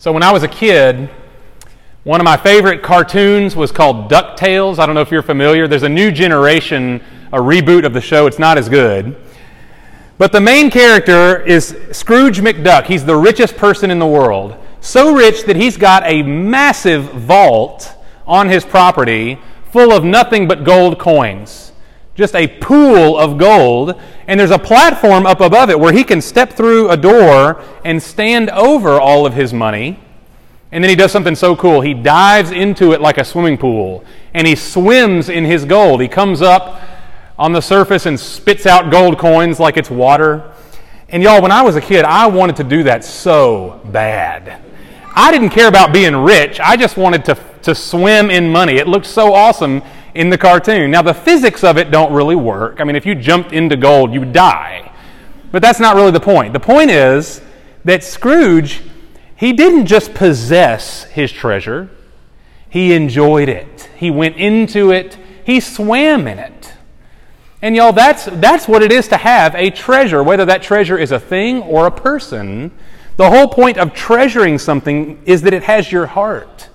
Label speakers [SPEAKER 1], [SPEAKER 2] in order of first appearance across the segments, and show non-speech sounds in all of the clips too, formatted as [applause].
[SPEAKER 1] So when I was a kid, one of my favorite cartoons was called DuckTales. I don't know if you're familiar. There's a new generation, a reboot of the show. It's not as good. But the main character is Scrooge McDuck. He's the richest person in the world. So rich that he's got a massive vault on his property full of nothing but gold coins. Just a pool of gold. And there's a platform up above it where he can step through a door and stand over all of his money. And then he does something so cool. He dives into it like a swimming pool and he swims in his gold. He comes up on the surface and spits out gold coins like it's water. And y'all, when I was a kid, I wanted to do that so bad. I didn't care about being rich, I just wanted to, to swim in money. It looked so awesome in the cartoon. Now, the physics of it don't really work. I mean, if you jumped into gold, you would die. But that's not really the point. The point is that Scrooge, he didn't just possess his treasure, he enjoyed it. He went into it, he swam in it. And y'all, that's, that's what it is to have a treasure, whether that treasure is a thing or a person. The whole point of treasuring something is that it has your heart.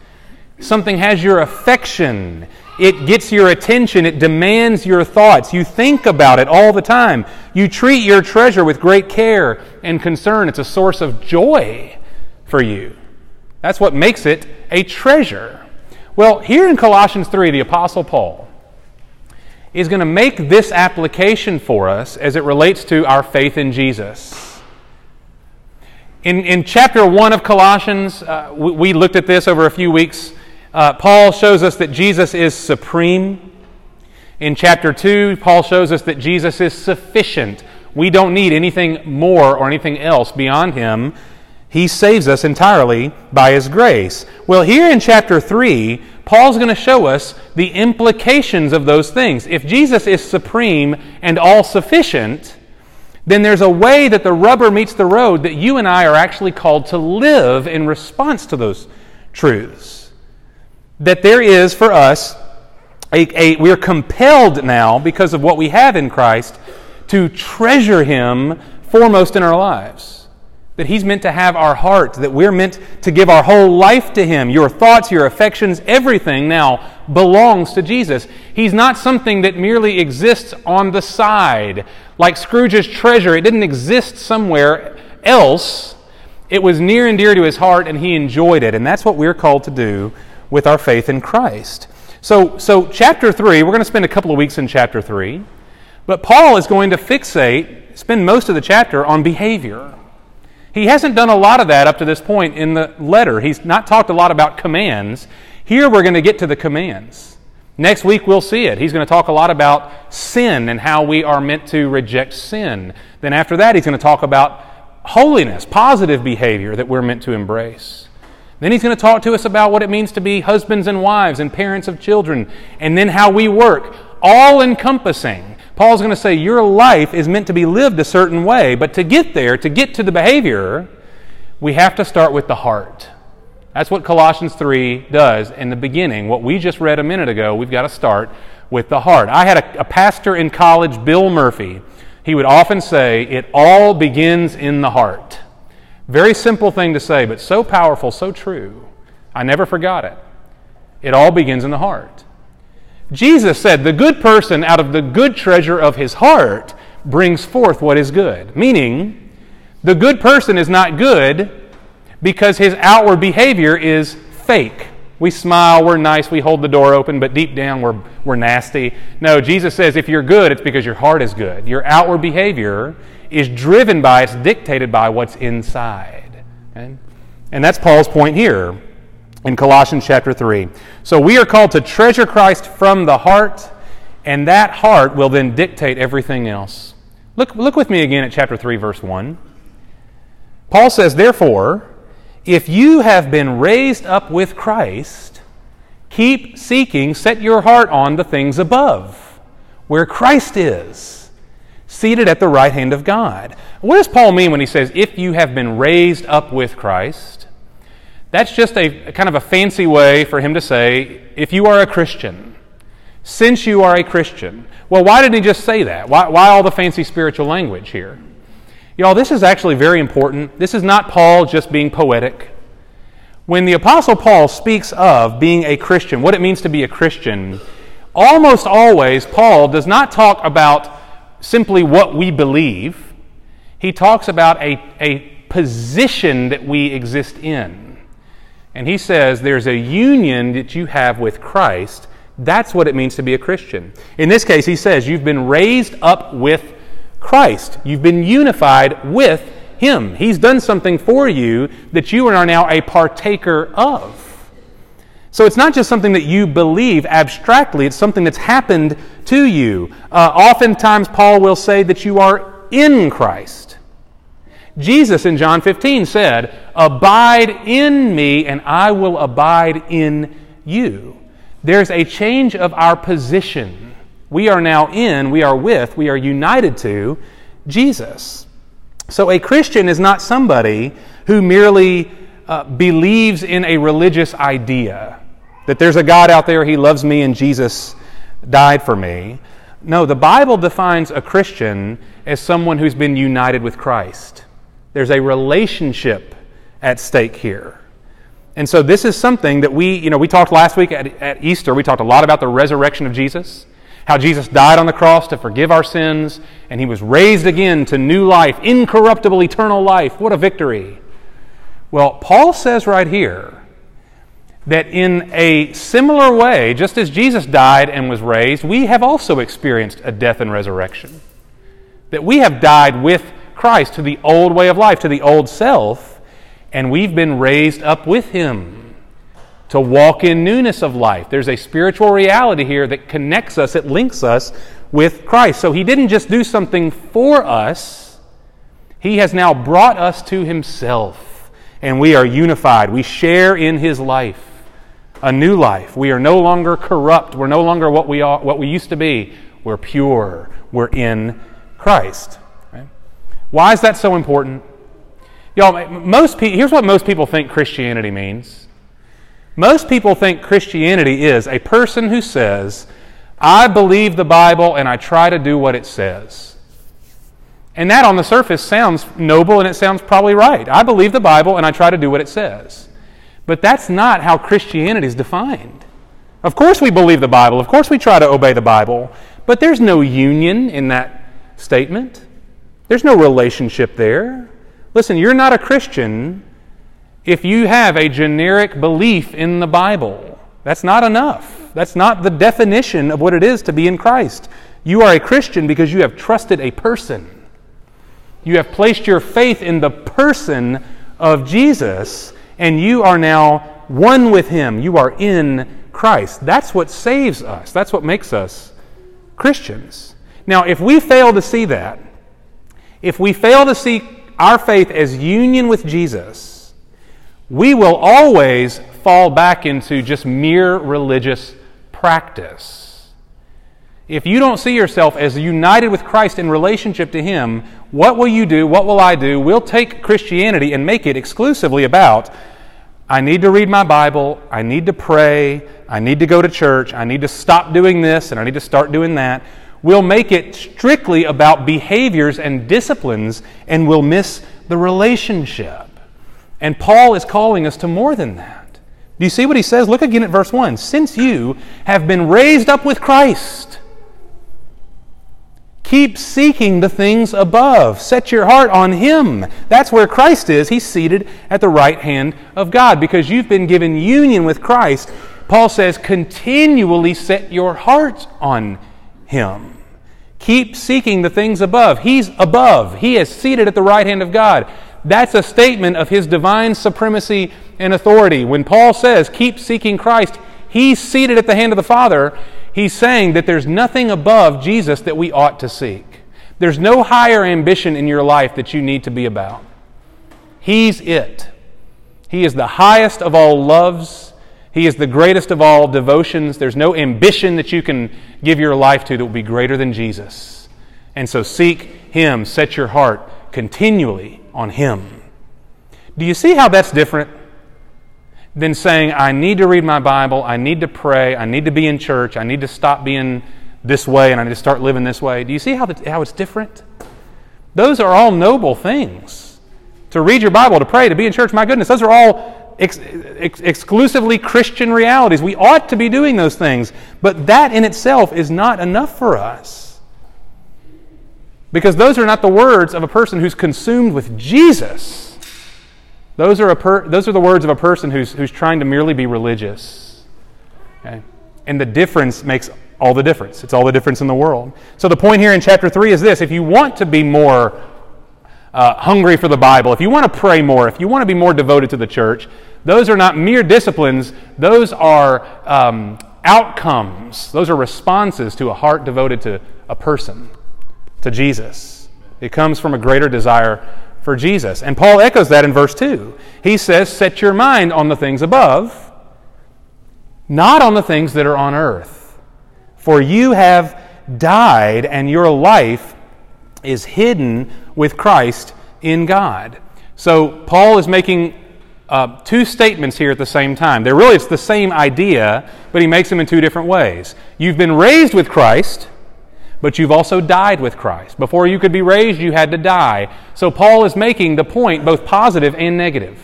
[SPEAKER 1] Something has your affection. It gets your attention. It demands your thoughts. You think about it all the time. You treat your treasure with great care and concern. It's a source of joy for you. That's what makes it a treasure. Well, here in Colossians 3, the Apostle Paul is going to make this application for us as it relates to our faith in Jesus. In, in chapter 1 of Colossians, uh, we, we looked at this over a few weeks. Uh, Paul shows us that Jesus is supreme. In chapter 2, Paul shows us that Jesus is sufficient. We don't need anything more or anything else beyond him. He saves us entirely by his grace. Well, here in chapter 3, Paul's going to show us the implications of those things. If Jesus is supreme and all sufficient, then there's a way that the rubber meets the road that you and I are actually called to live in response to those truths that there is for us a, a, we're compelled now because of what we have in Christ to treasure him foremost in our lives. That he's meant to have our heart that we're meant to give our whole life to him. Your thoughts your affections everything now belongs to jesus. He's not something that merely exists on the side like scrooge's treasure. It didn't exist somewhere else. It was near and dear to his heart and he enjoyed it and that's what we're called to do with our faith in Christ. So, so chapter 3, we're going to spend a couple of weeks in chapter 3, but Paul is going to fixate, spend most of the chapter on behavior. He hasn't done a lot of that up to this point in the letter. He's not talked a lot about commands. Here we're going to get to the commands. Next week we'll see it. He's going to talk a lot about sin and how we are meant to reject sin. Then after that, he's going to talk about holiness, positive behavior that we're meant to embrace. Then he's going to talk to us about what it means to be husbands and wives and parents of children, and then how we work, all encompassing. Paul's going to say your life is meant to be lived a certain way, but to get there, to get to the behavior, we have to start with the heart. That's what Colossians 3 does in the beginning. What we just read a minute ago, we've got to start with the heart. I had a, a pastor in college, Bill Murphy. He would often say, It all begins in the heart. Very simple thing to say, but so powerful, so true. I never forgot it. It all begins in the heart. Jesus said, The good person out of the good treasure of his heart brings forth what is good. Meaning, the good person is not good because his outward behavior is fake. We smile, we're nice, we hold the door open, but deep down we're, we're nasty. No, Jesus says if you're good, it's because your heart is good. Your outward behavior is driven by, it's dictated by what's inside. Okay? And that's Paul's point here in Colossians chapter 3. So we are called to treasure Christ from the heart, and that heart will then dictate everything else. Look, look with me again at chapter 3, verse 1. Paul says, Therefore, if you have been raised up with Christ, keep seeking, set your heart on the things above, where Christ is seated at the right hand of God. What does Paul mean when he says, if you have been raised up with Christ? That's just a, kind of a fancy way for him to say, if you are a Christian, since you are a Christian. Well, why didn't he just say that? Why, why all the fancy spiritual language here? Y'all, this is actually very important. This is not Paul just being poetic. When the Apostle Paul speaks of being a Christian, what it means to be a Christian, almost always Paul does not talk about simply what we believe. He talks about a, a position that we exist in. And he says there's a union that you have with Christ. That's what it means to be a Christian. In this case, he says you've been raised up with Christ, you've been unified with Him. He's done something for you that you are now a partaker of. So it's not just something that you believe abstractly, it's something that's happened to you. Uh, oftentimes, Paul will say that you are in Christ. Jesus in John 15 said, Abide in me, and I will abide in you. There's a change of our position. We are now in, we are with, we are united to Jesus. So a Christian is not somebody who merely uh, believes in a religious idea that there's a God out there, He loves me, and Jesus died for me. No, the Bible defines a Christian as someone who's been united with Christ. There's a relationship at stake here. And so this is something that we, you know, we talked last week at, at, Easter, we talked a lot about the resurrection of Jesus, how Jesus died on the cross to forgive our sins, and he was raised again to new life, incorruptible, eternal life. What a victory. Well, Paul says right here that in a similar way, just as Jesus died and was raised, we have also experienced a death and resurrection. That we have died with Christ to the old way of life, to the old self, and we've been raised up with Him to walk in newness of life. There's a spiritual reality here that connects us, it links us with Christ. So He didn't just do something for us, He has now brought us to Himself, and we are unified. We share in His life a new life. We are no longer corrupt. We're no longer what we, are, what we used to be. We're pure. We're in Christ. Right? Why is that so important? Y'all, most pe- here's what most people think Christianity means. Most people think Christianity is a person who says, I believe the Bible and I try to do what it says. And that on the surface sounds noble and it sounds probably right. I believe the Bible and I try to do what it says. But that's not how Christianity is defined. Of course, we believe the Bible. Of course, we try to obey the Bible. But there's no union in that statement. There's no relationship there. Listen, you're not a Christian if you have a generic belief in the Bible. That's not enough. That's not the definition of what it is to be in Christ. You are a Christian because you have trusted a person. You have placed your faith in the person of Jesus and you are now one with Him. You are in Christ. That's what saves us, that's what makes us Christians. Now, if we fail to see that, if we fail to see our faith as union with Jesus, we will always fall back into just mere religious practice. If you don't see yourself as united with Christ in relationship to Him, what will you do? What will I do? We'll take Christianity and make it exclusively about I need to read my Bible, I need to pray, I need to go to church, I need to stop doing this, and I need to start doing that. We'll make it strictly about behaviors and disciplines, and we'll miss the relationship. And Paul is calling us to more than that. Do you see what he says? Look again at verse 1. Since you have been raised up with Christ, Keep seeking the things above. Set your heart on Him. That's where Christ is. He's seated at the right hand of God because you've been given union with Christ. Paul says, continually set your heart on Him. Keep seeking the things above. He's above, He is seated at the right hand of God. That's a statement of His divine supremacy and authority. When Paul says, keep seeking Christ, He's seated at the hand of the Father. He's saying that there's nothing above Jesus that we ought to seek. There's no higher ambition in your life that you need to be about. He's it. He is the highest of all loves. He is the greatest of all devotions. There's no ambition that you can give your life to that will be greater than Jesus. And so seek Him. Set your heart continually on Him. Do you see how that's different? Than saying, I need to read my Bible, I need to pray, I need to be in church, I need to stop being this way, and I need to start living this way. Do you see how, the, how it's different? Those are all noble things to read your Bible, to pray, to be in church. My goodness, those are all ex- ex- exclusively Christian realities. We ought to be doing those things, but that in itself is not enough for us. Because those are not the words of a person who's consumed with Jesus. Those are, a per- those are the words of a person who's, who's trying to merely be religious. Okay? And the difference makes all the difference. It's all the difference in the world. So the point here in chapter 3 is this if you want to be more uh, hungry for the Bible, if you want to pray more, if you want to be more devoted to the church, those are not mere disciplines, those are um, outcomes. Those are responses to a heart devoted to a person, to Jesus. It comes from a greater desire for Jesus. And Paul echoes that in verse 2. He says, Set your mind on the things above, not on the things that are on earth. For you have died, and your life is hidden with Christ in God. So Paul is making uh, two statements here at the same time. They're really it's the same idea, but he makes them in two different ways. You've been raised with Christ, but you've also died with Christ. Before you could be raised, you had to die. So Paul is making the point both positive and negative.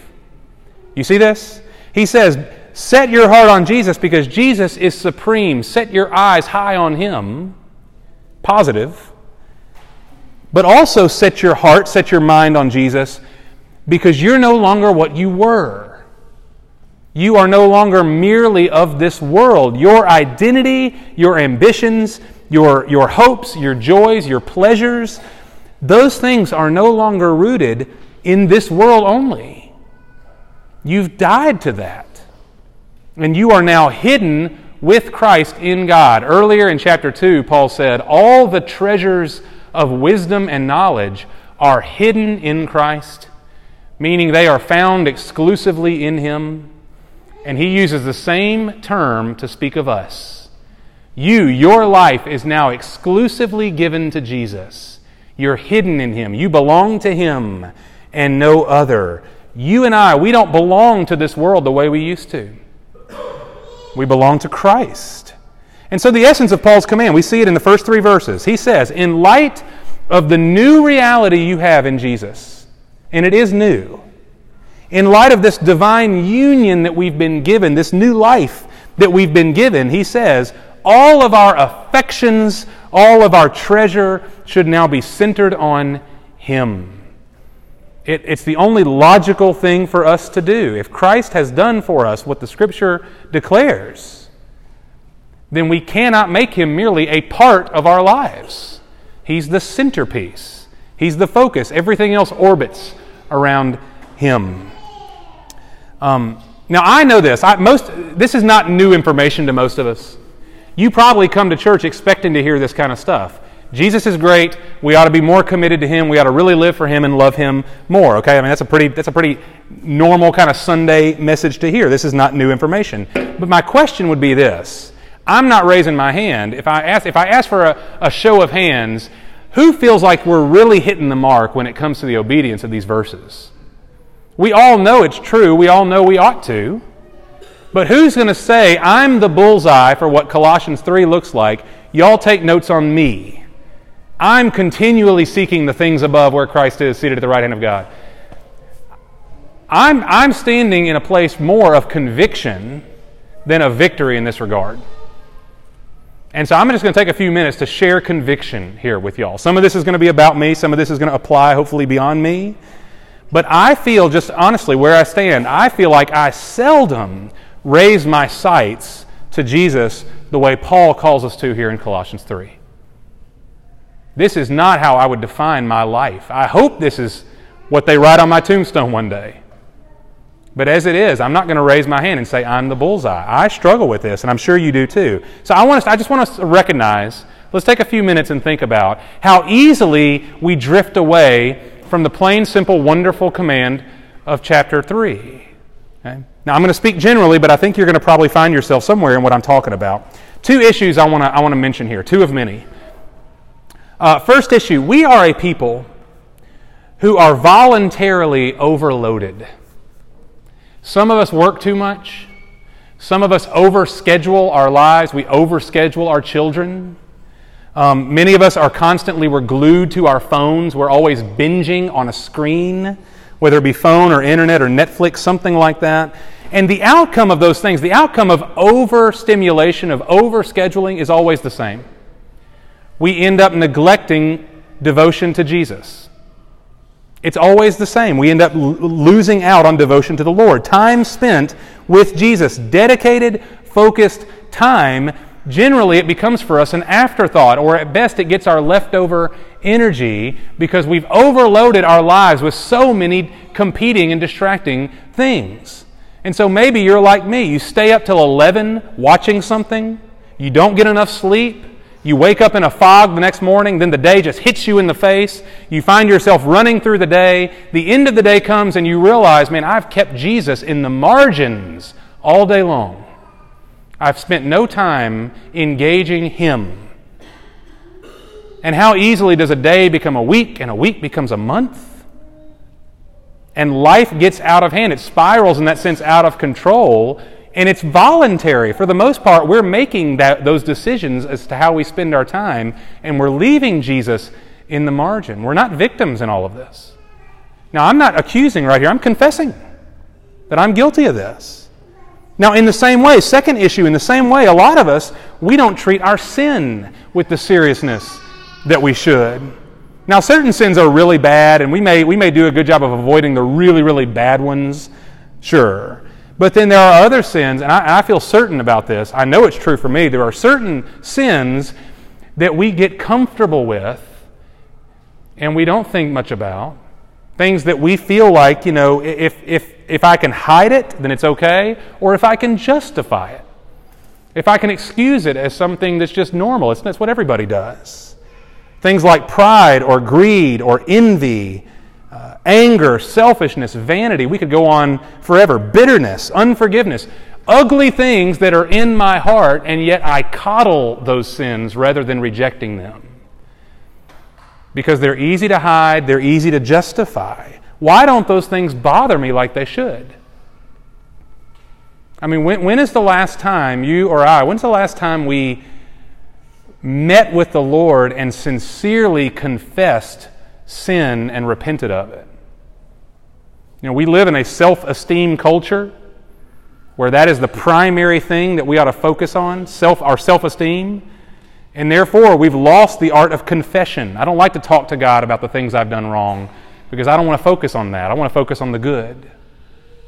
[SPEAKER 1] You see this? He says, Set your heart on Jesus because Jesus is supreme. Set your eyes high on Him. Positive. But also set your heart, set your mind on Jesus because you're no longer what you were. You are no longer merely of this world. Your identity, your ambitions, your, your hopes, your joys, your pleasures, those things are no longer rooted in this world only. You've died to that. And you are now hidden with Christ in God. Earlier in chapter 2, Paul said, All the treasures of wisdom and knowledge are hidden in Christ, meaning they are found exclusively in Him. And he uses the same term to speak of us. You, your life is now exclusively given to Jesus. You're hidden in Him. You belong to Him and no other. You and I, we don't belong to this world the way we used to. We belong to Christ. And so, the essence of Paul's command, we see it in the first three verses. He says, In light of the new reality you have in Jesus, and it is new, in light of this divine union that we've been given, this new life that we've been given, he says, all of our affections, all of our treasure should now be centered on Him. It, it's the only logical thing for us to do. If Christ has done for us what the Scripture declares, then we cannot make Him merely a part of our lives. He's the centerpiece, He's the focus. Everything else orbits around Him. Um, now, I know this. I, most, this is not new information to most of us. You probably come to church expecting to hear this kind of stuff. Jesus is great. We ought to be more committed to Him. We ought to really live for Him and love Him more. Okay, I mean that's a pretty that's a pretty normal kind of Sunday message to hear. This is not new information. But my question would be this: I'm not raising my hand. If I ask if I ask for a, a show of hands, who feels like we're really hitting the mark when it comes to the obedience of these verses? We all know it's true. We all know we ought to. But who's going to say, I'm the bullseye for what Colossians 3 looks like? Y'all take notes on me. I'm continually seeking the things above where Christ is, seated at the right hand of God. I'm, I'm standing in a place more of conviction than of victory in this regard. And so I'm just going to take a few minutes to share conviction here with y'all. Some of this is going to be about me, some of this is going to apply hopefully beyond me. But I feel, just honestly, where I stand, I feel like I seldom raise my sights to Jesus the way Paul calls us to here in Colossians 3. This is not how I would define my life. I hope this is what they write on my tombstone one day. But as it is, I'm not going to raise my hand and say I'm the bullseye. I struggle with this, and I'm sure you do too. So I, want us, I just want us to recognize, let's take a few minutes and think about how easily we drift away from the plain, simple, wonderful command of chapter 3. Okay? Now, I'm going to speak generally, but I think you're going to probably find yourself somewhere in what I'm talking about. Two issues I want to, I want to mention here, two of many. Uh, first issue we are a people who are voluntarily overloaded. Some of us work too much. Some of us overschedule our lives. We overschedule our children. Um, many of us are constantly, we're glued to our phones. We're always binging on a screen whether it be phone or internet or Netflix, something like that. And the outcome of those things, the outcome of overstimulation, of overscheduling, is always the same. We end up neglecting devotion to Jesus. It's always the same. We end up l- losing out on devotion to the Lord. Time spent with Jesus, dedicated, focused time, generally it becomes for us an afterthought, or at best it gets our leftover energy because we've overloaded our lives with so many competing and distracting things. And so maybe you're like me. You stay up till 11 watching something, you don't get enough sleep, you wake up in a fog the next morning, then the day just hits you in the face. You find yourself running through the day. The end of the day comes and you realize, man, I've kept Jesus in the margins all day long. I've spent no time engaging Him. And how easily does a day become a week and a week becomes a month? And life gets out of hand. It spirals in that sense out of control and it's voluntary. For the most part, we're making that, those decisions as to how we spend our time, and we're leaving Jesus in the margin. We're not victims in all of this. Now, I'm not accusing right here, I'm confessing that I'm guilty of this. Now, in the same way, second issue, in the same way, a lot of us, we don't treat our sin with the seriousness that we should. Now, certain sins are really bad, and we may, we may do a good job of avoiding the really, really bad ones, sure. But then there are other sins, and I, I, feel certain about this. I know it's true for me. There are certain sins that we get comfortable with and we don't think much about. Things that we feel like, you know, if, if, if I can hide it, then it's okay, or if I can justify it. If I can excuse it as something that's just normal, it's, that's what everybody does. Things like pride or greed or envy uh, anger, selfishness, vanity. We could go on forever. Bitterness, unforgiveness. Ugly things that are in my heart, and yet I coddle those sins rather than rejecting them. Because they're easy to hide, they're easy to justify. Why don't those things bother me like they should? I mean, when, when is the last time you or I, when's the last time we met with the Lord and sincerely confessed sin and repented of it. You know, we live in a self esteem culture where that is the primary thing that we ought to focus on self, our self esteem. And therefore, we've lost the art of confession. I don't like to talk to God about the things I've done wrong because I don't want to focus on that. I want to focus on the good.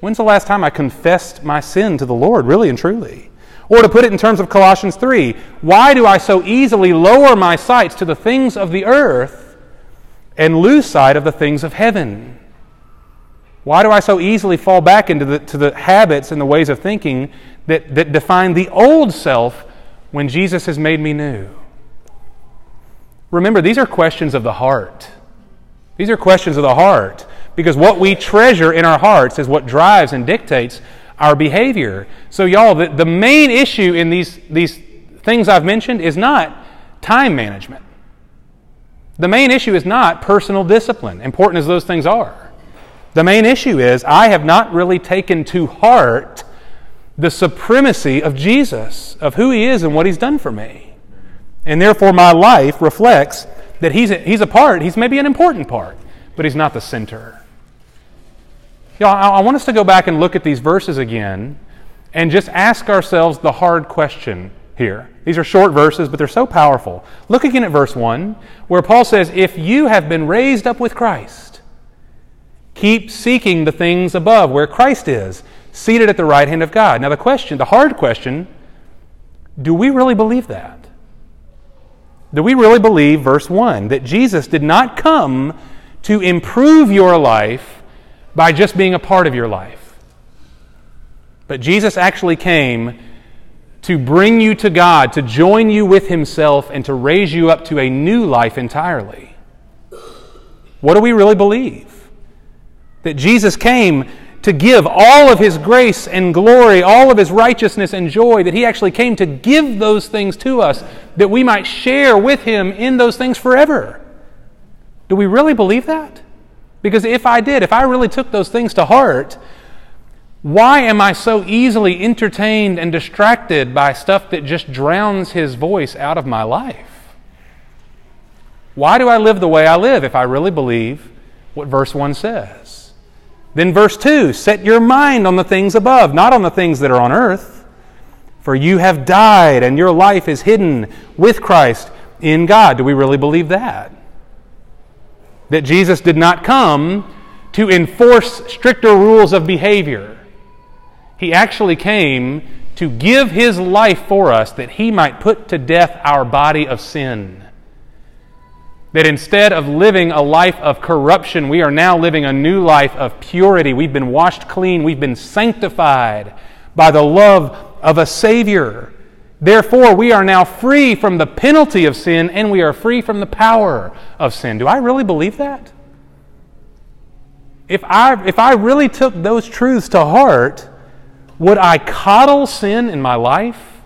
[SPEAKER 1] When's the last time I confessed my sin to the Lord, really and truly? Or to put it in terms of Colossians 3, why do I so easily lower my sights to the things of the earth and lose sight of the things of heaven? Why do I so easily fall back into the, to the habits and the ways of thinking that, that define the old self when Jesus has made me new? Remember, these are questions of the heart. These are questions of the heart because what we treasure in our hearts is what drives and dictates our behavior. So, y'all, the, the main issue in these, these things I've mentioned is not time management. The main issue is not personal discipline, important as those things are. The main issue is I have not really taken to heart the supremacy of Jesus, of who He is and what He's done for me. And therefore, my life reflects that He's a, he's a part, He's maybe an important part, but He's not the center. You I, I want us to go back and look at these verses again and just ask ourselves the hard question here. These are short verses, but they're so powerful. Look again at verse 1, where Paul says, If you have been raised up with Christ, keep seeking the things above, where Christ is, seated at the right hand of God. Now, the question, the hard question, do we really believe that? Do we really believe, verse 1, that Jesus did not come to improve your life by just being a part of your life? But Jesus actually came to bring you to God, to join you with Himself, and to raise you up to a new life entirely. What do we really believe? That Jesus came to give all of His grace and glory, all of His righteousness and joy, that He actually came to give those things to us, that we might share with Him in those things forever. Do we really believe that? Because if I did, if I really took those things to heart, why am I so easily entertained and distracted by stuff that just drowns his voice out of my life? Why do I live the way I live if I really believe what verse 1 says? Then, verse 2 set your mind on the things above, not on the things that are on earth. For you have died, and your life is hidden with Christ in God. Do we really believe that? That Jesus did not come to enforce stricter rules of behavior. He actually came to give his life for us that he might put to death our body of sin. That instead of living a life of corruption, we are now living a new life of purity. We've been washed clean, we've been sanctified by the love of a Savior. Therefore, we are now free from the penalty of sin and we are free from the power of sin. Do I really believe that? If I, if I really took those truths to heart, would I coddle sin in my life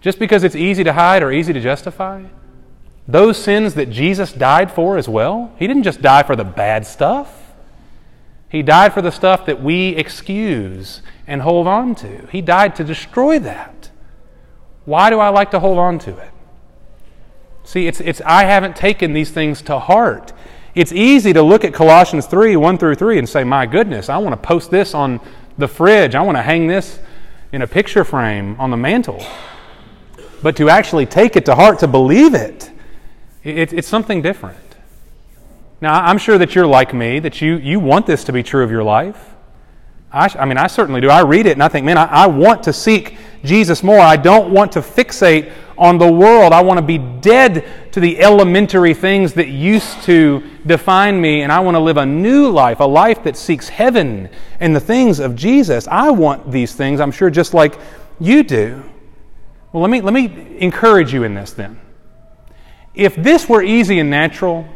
[SPEAKER 1] just because it's easy to hide or easy to justify? those sins that Jesus died for as well. He didn't just die for the bad stuff, He died for the stuff that we excuse and hold on to. He died to destroy that. Why do I like to hold on to it? See, it's, it's I haven't taken these things to heart. It's easy to look at Colossians 3 1 through 3 and say, My goodness, I want to post this on the fridge. I want to hang this in a picture frame on the mantle. But to actually take it to heart, to believe it, it, it's something different. Now, I'm sure that you're like me, that you, you want this to be true of your life. I, I mean, I certainly do. I read it and I think, man, I, I want to seek Jesus more. I don't want to fixate on the world. I want to be dead to the elementary things that used to define me, and I want to live a new life, a life that seeks heaven and the things of Jesus. I want these things, I'm sure, just like you do. Well, let me, let me encourage you in this then. If this were easy and natural,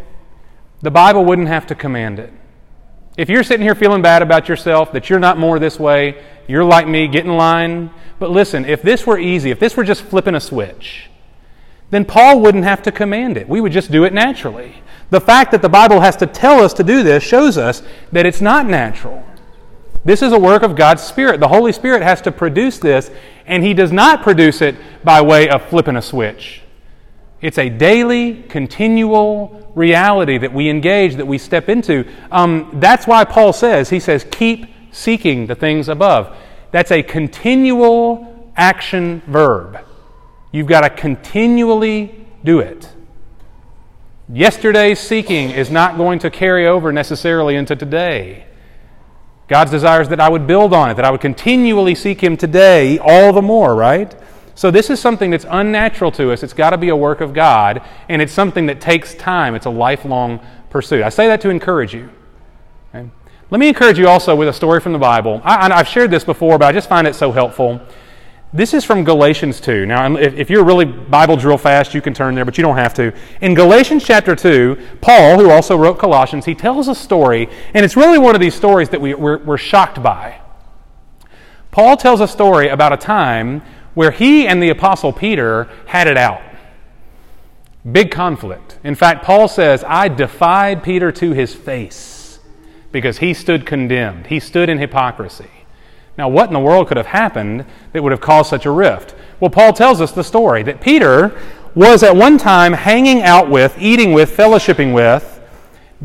[SPEAKER 1] the Bible wouldn't have to command it. If you're sitting here feeling bad about yourself, that you're not more this way, you're like me, get in line. But listen, if this were easy, if this were just flipping a switch, then Paul wouldn't have to command it. We would just do it naturally. The fact that the Bible has to tell us to do this shows us that it's not natural. This is a work of God's Spirit. The Holy Spirit has to produce this, and He does not produce it by way of flipping a switch. It's a daily, continual reality that we engage, that we step into. Um, that's why Paul says, he says, keep seeking the things above. That's a continual action verb. You've got to continually do it. Yesterday's seeking is not going to carry over necessarily into today. God's desire is that I would build on it, that I would continually seek Him today all the more, right? So, this is something that's unnatural to us. It's got to be a work of God, and it's something that takes time. It's a lifelong pursuit. I say that to encourage you. Let me encourage you also with a story from the Bible. I, have shared this before, but I just find it so helpful. This is from Galatians 2. Now, um, if, if you're really Bible drill fast, you can turn there, but you don't have to. In Galatians chapter 2, Paul, who also wrote Colossians, he tells a story, and it's really one of these stories that we, we're, we're shocked by. Paul tells a story about a time where he and the Apostle Peter had it out. Big conflict. In fact, Paul says, I defied Peter to his face because he stood condemned. He stood in hypocrisy. Now, what in the world could have happened that would have caused such a rift? Well, Paul tells us the story that Peter was at one time hanging out with, eating with, fellowshipping with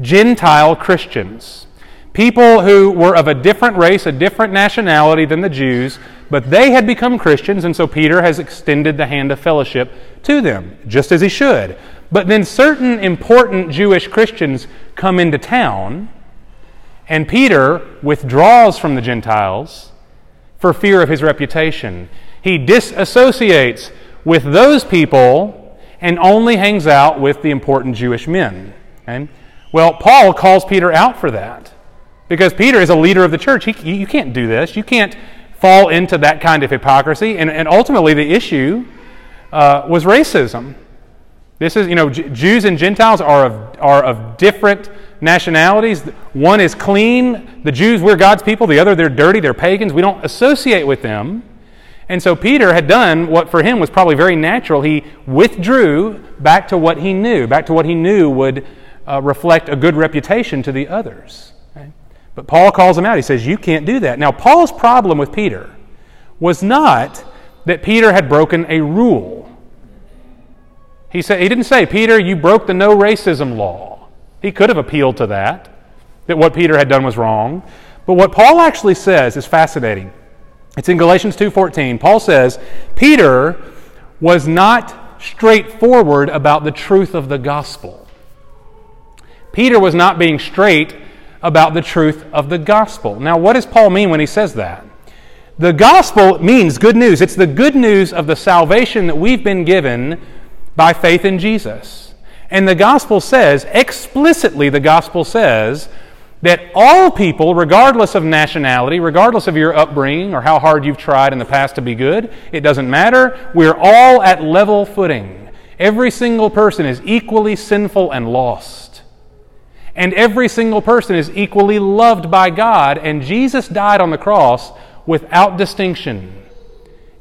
[SPEAKER 1] Gentile Christians. People who were of a different race, a different nationality than the Jews, but they had become Christians, and so Peter has extended the hand of fellowship to them, just as he should. But then certain important Jewish Christians come into town, and Peter withdraws from the Gentiles for fear of his reputation. He disassociates with those people and only hangs out with the important Jewish men. Okay? Well, Paul calls Peter out for that because Peter is a leader of the church. He, you can't do this. You can't fall into that kind of hypocrisy. And, and ultimately, the issue uh, was racism. This is, you know, J- Jews and Gentiles are of, are of different nationalities. One is clean. The Jews, we're God's people. The other, they're dirty. They're pagans. We don't associate with them. And so Peter had done what for him was probably very natural. He withdrew back to what he knew, back to what he knew would uh, reflect a good reputation to the others. But Paul calls him out. He says, You can't do that. Now, Paul's problem with Peter was not that Peter had broken a rule. He, said, he didn't say, Peter, you broke the no racism law. He could have appealed to that. that what Peter had done was wrong. But what Paul actually says is fascinating. It's in Galatians 2:14. Paul says, "Peter was not straightforward about the truth of the gospel." Peter was not being straight about the truth of the gospel. Now, what does Paul mean when he says that? The gospel means good news. It's the good news of the salvation that we've been given by faith in Jesus. And the gospel says, explicitly, the gospel says, that all people, regardless of nationality, regardless of your upbringing or how hard you've tried in the past to be good, it doesn't matter. We're all at level footing. Every single person is equally sinful and lost. And every single person is equally loved by God, and Jesus died on the cross without distinction.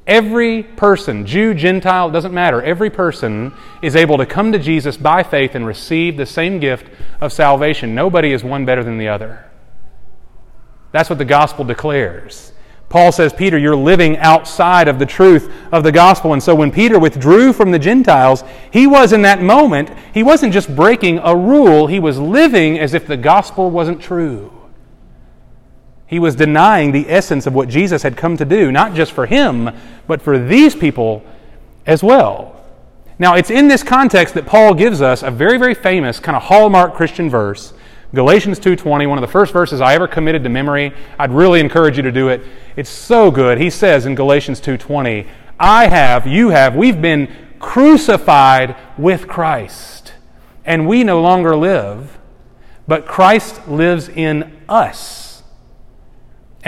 [SPEAKER 1] Every person, Jew, Gentile, doesn't matter, every person is able to come to Jesus by faith and receive the same gift of salvation. Nobody is one better than the other. That's what the gospel declares. Paul says, Peter, you're living outside of the truth of the gospel. And so when Peter withdrew from the Gentiles, he was in that moment, he wasn't just breaking a rule, he was living as if the gospel wasn't true. He was denying the essence of what Jesus had come to do, not just for him, but for these people as well. Now, it's in this context that Paul gives us a very, very famous kind of hallmark Christian verse, Galatians 2:20, one of the first verses I ever committed to memory. I'd really encourage you to do it. It's so good. He says in Galatians 2:20, "I have, you have, we've been crucified with Christ, and we no longer live, but Christ lives in us."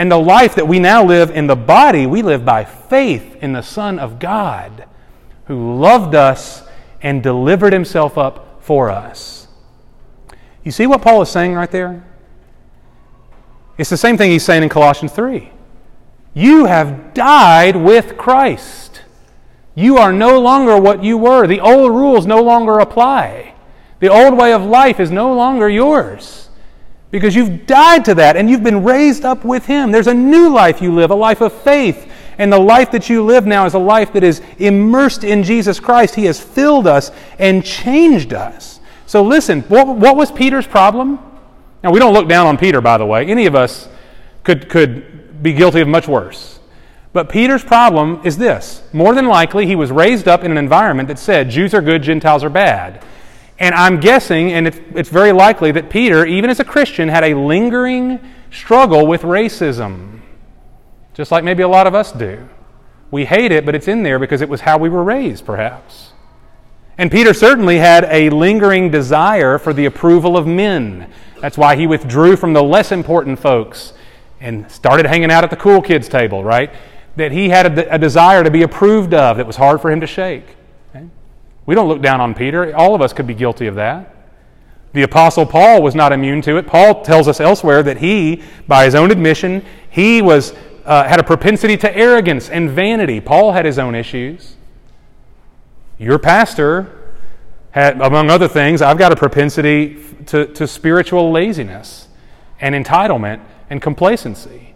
[SPEAKER 1] And the life that we now live in the body, we live by faith in the Son of God who loved us and delivered himself up for us. You see what Paul is saying right there? It's the same thing he's saying in Colossians 3. You have died with Christ. You are no longer what you were. The old rules no longer apply. The old way of life is no longer yours because you've died to that and you've been raised up with Him. There's a new life you live, a life of faith. And the life that you live now is a life that is immersed in Jesus Christ. He has filled us and changed us. So listen, what, what was Peter's problem? Now, we don't look down on Peter, by the way. Any of us could, could be guilty of much worse. But Peter's problem is this more than likely, he was raised up in an environment that said Jews are good, Gentiles are bad. And I'm guessing, and it's, it's very likely, that Peter, even as a Christian, had a lingering struggle with racism, just like maybe a lot of us do. We hate it, but it's in there because it was how we were raised, perhaps. And Peter certainly had a lingering desire for the approval of men. That's why he withdrew from the less important folks and started hanging out at the cool kids' table, right? That he had a, a desire to be approved of that was hard for him to shake. We don't look down on Peter. All of us could be guilty of that. The Apostle Paul was not immune to it. Paul tells us elsewhere that he, by his own admission, he was, uh, had a propensity to arrogance and vanity. Paul had his own issues. Your pastor had, among other things, I've got a propensity to, to spiritual laziness and entitlement and complacency.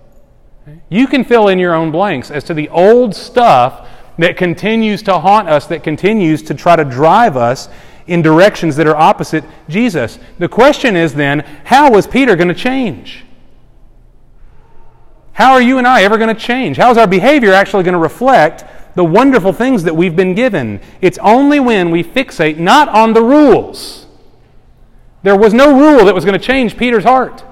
[SPEAKER 1] You can fill in your own blanks as to the old stuff that continues to haunt us, that continues to try to drive us in directions that are opposite Jesus. The question is then, how was Peter going to change? How are you and I ever going to change? How is our behavior actually going to reflect the wonderful things that we've been given? It's only when we fixate not on the rules. There was no rule that was going to change Peter's heart.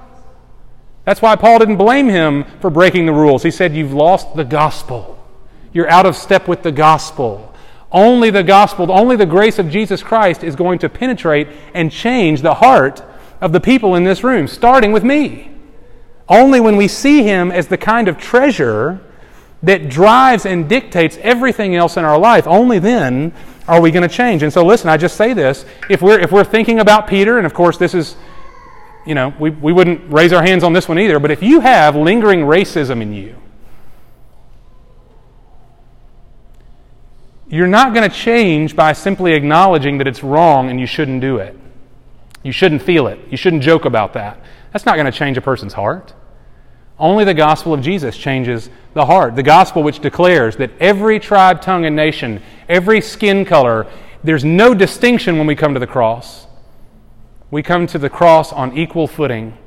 [SPEAKER 1] That's why Paul didn't blame him for breaking the rules. He said, You've lost the gospel. You're out of step with the gospel. Only the gospel, only the grace of Jesus Christ is going to penetrate and change the heart of the people in this room, starting with me. Only when we see Him as the kind of treasure that drives and dictates everything else in our life, only then are we going to change. And so, listen, I just say this. If we're, if we're thinking about Peter, and of course, this is, you know, we, we wouldn't raise our hands on this one either, but if you have lingering racism in you, you're not going to change by simply acknowledging that it's wrong and you shouldn't do it. You shouldn't feel it. You shouldn't joke about that. That's not going to change a person's heart. Only the gospel of Jesus changes the heart. The gospel which declares that every tribe, tongue, and nation, every skin color, there's no distinction when we come to the cross. We come to the cross on equal footing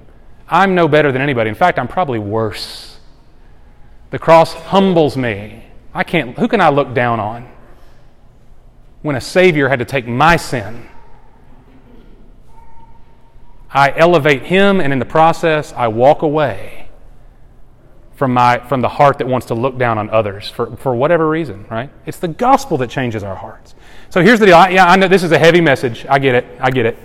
[SPEAKER 1] I'm no better than anybody. In fact, I'm probably worse. The cross humbles me. I can't, who can I look down on? When a Savior had to take my sin. I elevate Him, and in the process, I walk away from, my, from the heart that wants to look down on others for, for whatever reason, right? It's the gospel that changes our hearts. So here's the deal. I, yeah, I know this is a heavy message. I get it. I get it.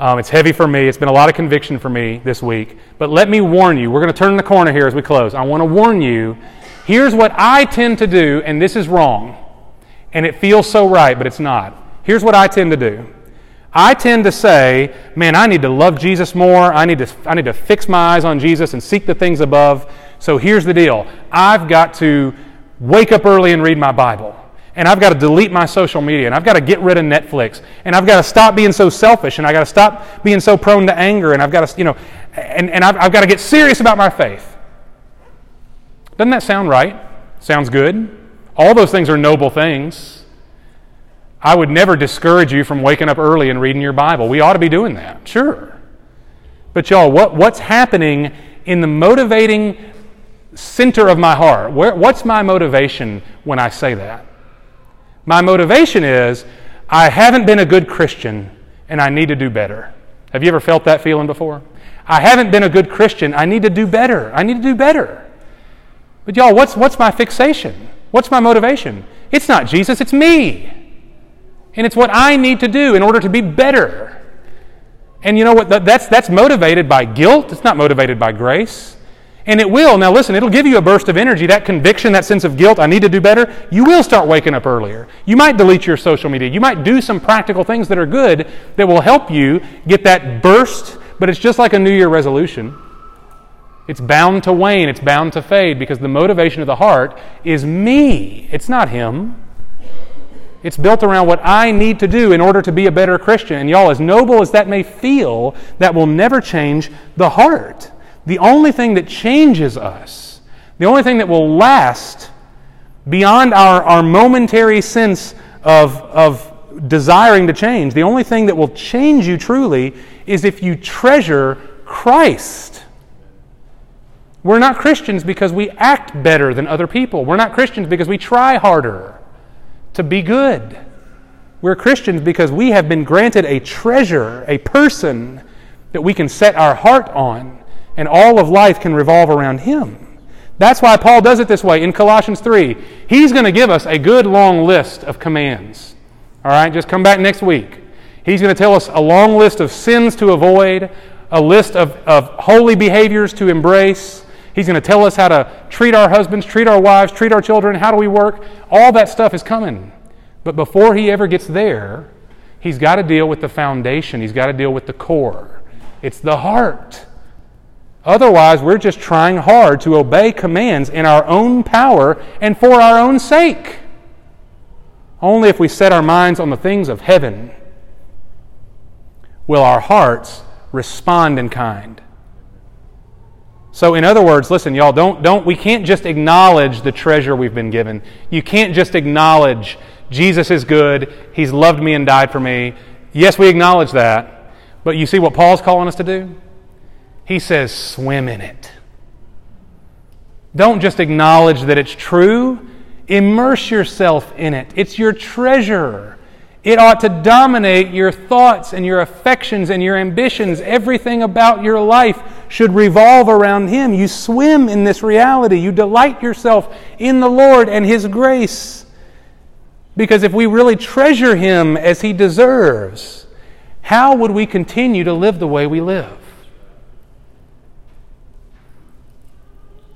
[SPEAKER 1] Um, it's heavy for me. It's been a lot of conviction for me this week. But let me warn you. We're going to turn the corner here as we close. I want to warn you. Here's what I tend to do, and this is wrong. And it feels so right, but it's not. Here's what I tend to do. I tend to say, man, I need to love Jesus more. I need to, I need to fix my eyes on Jesus and seek the things above. So here's the deal I've got to wake up early and read my Bible and I've got to delete my social media, and I've got to get rid of Netflix, and I've got to stop being so selfish, and I've got to stop being so prone to anger, and I've got to, you know, and, and I've, I've got to get serious about my faith. Doesn't that sound right? Sounds good. All those things are noble things. I would never discourage you from waking up early and reading your Bible. We ought to be doing that, sure. But y'all, what, what's happening in the motivating center of my heart? Where, what's my motivation when I say that? My motivation is I haven't been a good Christian and I need to do better. Have you ever felt that feeling before? I haven't been a good Christian. I need to do better. I need to do better. But y'all, what's, what's my fixation? What's my motivation? It's not Jesus, it's me. And it's what I need to do in order to be better. And you know what? That's, that's motivated by guilt, it's not motivated by grace. And it will, now listen, it'll give you a burst of energy, that conviction, that sense of guilt, I need to do better. You will start waking up earlier. You might delete your social media. You might do some practical things that are good that will help you get that burst, but it's just like a New Year resolution. It's bound to wane, it's bound to fade because the motivation of the heart is me, it's not Him. It's built around what I need to do in order to be a better Christian. And y'all, as noble as that may feel, that will never change the heart. The only thing that changes us, the only thing that will last beyond our, our momentary sense of, of desiring to change, the only thing that will change you truly is if you treasure Christ. We're not Christians because we act better than other people. We're not Christians because we try harder to be good. We're Christians because we have been granted a treasure, a person that we can set our heart on and all of life can revolve around Him. That's why Paul does it this way in Colossians 3. He's going to give us a good long list of commands. All right, just come back next week. He's going to tell us a long list of sins to avoid, a list of, of holy behaviors to embrace. He's going to tell us how to treat our husbands, treat our wives, treat our children, how do we work. All that stuff is coming. But before he ever gets there, he's got to deal with the foundation, he's got to deal with the core. It's the heart. Otherwise, we're just trying hard to obey commands in our own power and for our own sake. Only if we set our minds on the things of heaven will our hearts respond in kind. So, in other words, listen, y'all, don't, don't, we can't just acknowledge the treasure we've been given. You can't just acknowledge Jesus is good, He's loved me and died for me. Yes, we acknowledge that. But you see what Paul's calling us to do? He says, swim in it. Don't just acknowledge that it's true, immerse yourself in it. It's your treasure. It ought to dominate your thoughts and your affections and your ambitions. Everything about your life should revolve around Him. You swim in this reality. You delight yourself in the Lord and His grace. Because if we really treasure Him as He deserves, how would we continue to live the way we live?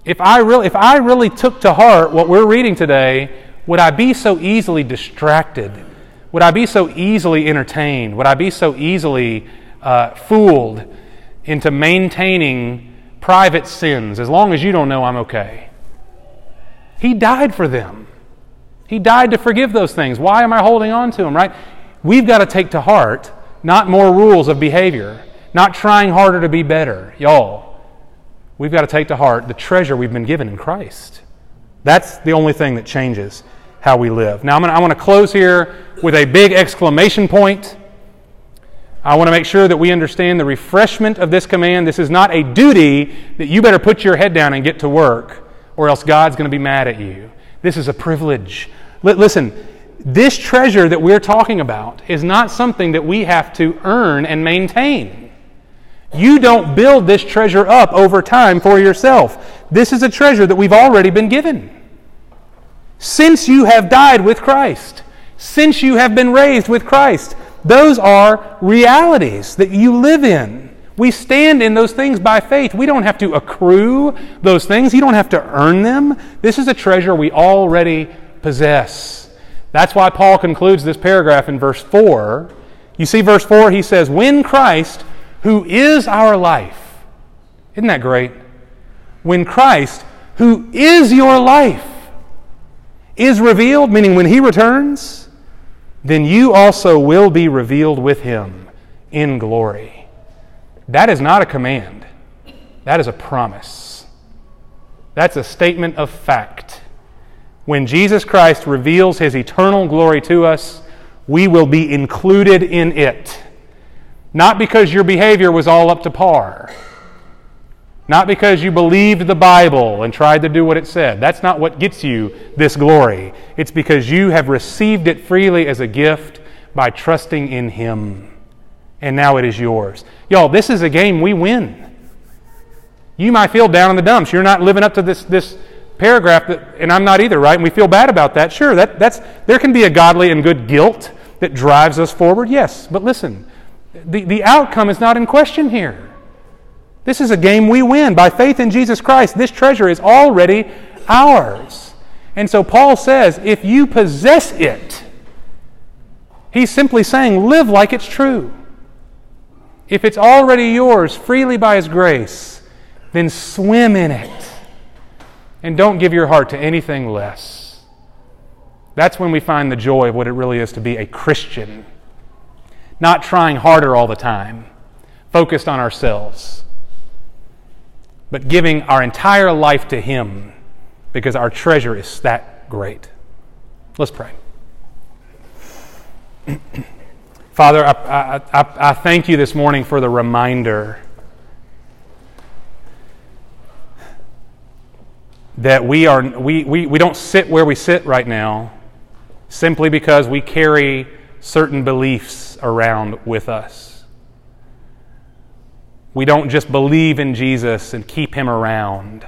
[SPEAKER 1] if I really, if I really took to heart what we're reading today, would I be so easily distracted? Would I be so easily entertained? Would I be so easily uh, fooled into maintaining private sins as long as you don't know I'm okay? He died for them. He died to forgive those things. Why am I holding on to them, right? We've got to take to heart not more rules of behavior, not trying harder to be better. Y'all, we've got to take to heart the treasure we've been given in Christ. That's the only thing that changes how we live. Now, I'm gonna, I want to close here with a big exclamation point. I want to make sure that we understand the refreshment of this command. This is not a duty that you better put your head down and get to work, or else God's going to be mad at you. This is a privilege. L- listen, this treasure that we're talking about is not something that we have to earn and maintain. You don't build this treasure up over time for yourself. This is a treasure that we've already been given. Since you have died with Christ, since you have been raised with Christ, those are realities that you live in. We stand in those things by faith. We don't have to accrue those things, you don't have to earn them. This is a treasure we already possess. That's why Paul concludes this paragraph in verse 4. You see, verse 4, he says, When Christ, who is our life, isn't that great? When Christ, who is your life, is revealed, meaning when he returns, then you also will be revealed with him in glory. That is not a command, that is a promise. That's a statement of fact. When Jesus Christ reveals his eternal glory to us, we will be included in it. Not because your behavior was all up to par. Not because you believed the Bible and tried to do what it said. That's not what gets you this glory. It's because you have received it freely as a gift by trusting in Him. And now it is yours. Y'all, this is a game we win. You might feel down in the dumps. You're not living up to this, this paragraph, that, and I'm not either, right? And we feel bad about that. Sure, that, that's, there can be a godly and good guilt that drives us forward, yes. But listen, the, the outcome is not in question here. This is a game we win. By faith in Jesus Christ, this treasure is already ours. And so Paul says if you possess it, he's simply saying live like it's true. If it's already yours freely by his grace, then swim in it. And don't give your heart to anything less. That's when we find the joy of what it really is to be a Christian. Not trying harder all the time, focused on ourselves but giving our entire life to Him because our treasure is that great. Let's pray. [clears throat] Father, I, I, I, I, thank you this morning for the reminder that we, are, we, we, we don't sit where we sit right now simply because we carry certain beliefs around with us. We don't just believe in Jesus and keep him around.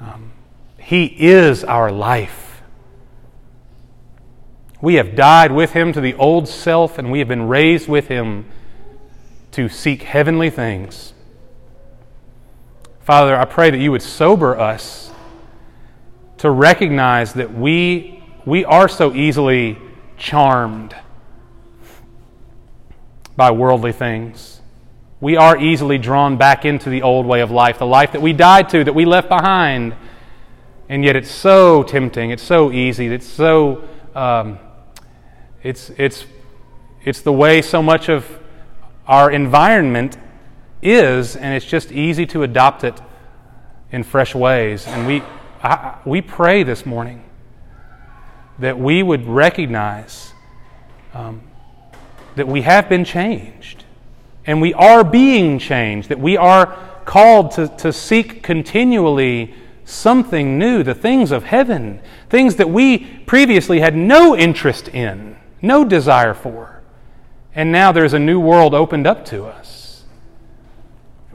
[SPEAKER 1] Um, he is our life. We have died with him to the old self, and we have been raised with him to seek heavenly things. Father, I pray that you would sober us to recognize that we, we are so easily charmed by worldly things we are easily drawn back into the old way of life, the life that we died to, that we left behind. And yet it's so tempting, it's so easy, it's so, um, it's, it's, it's the way so much of our environment is, and it's just easy to adopt it in fresh ways. And we, I, we pray this morning that we would recognize um, that we have been changed and we are being changed, that we are called to, to seek continually something new, the things of heaven, things that we previously had no interest in, no desire for. And now there's a new world opened up to us.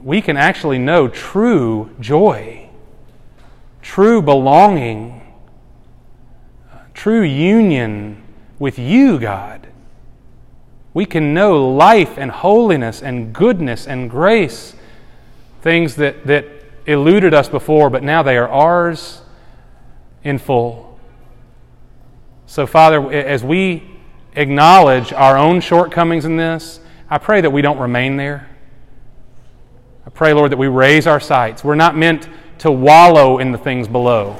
[SPEAKER 1] We can actually know true joy, true belonging, true union with you, God we can know life and holiness and goodness and grace, things that, that eluded us before, but now they are ours in full. So, Father, as we acknowledge our own shortcomings in this, I pray that we don't remain there. I pray, Lord, that we raise our sights. We're not meant to wallow in the things below,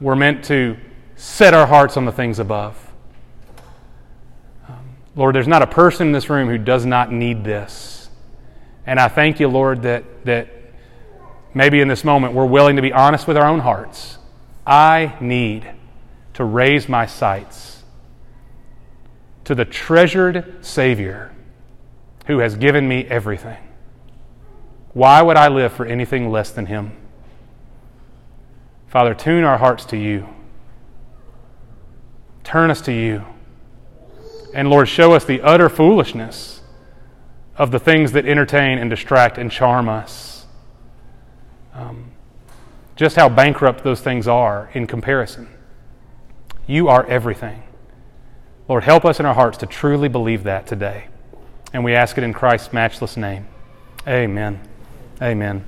[SPEAKER 1] we're meant to set our hearts on the things above. Lord, there's not a person in this room who does not need this. And I thank you, Lord, that, that maybe in this moment we're willing to be honest with our own hearts. I need to raise my sights to the treasured Savior who has given me everything. Why would I live for anything less than Him? Father, tune our hearts to you. Turn us to you. And Lord, show us the utter foolishness of the things that entertain and distract and charm us. Um, just how bankrupt those things are in comparison. You are everything. Lord, help us in our hearts to truly believe that today. And we ask it in Christ's matchless name. Amen. Amen.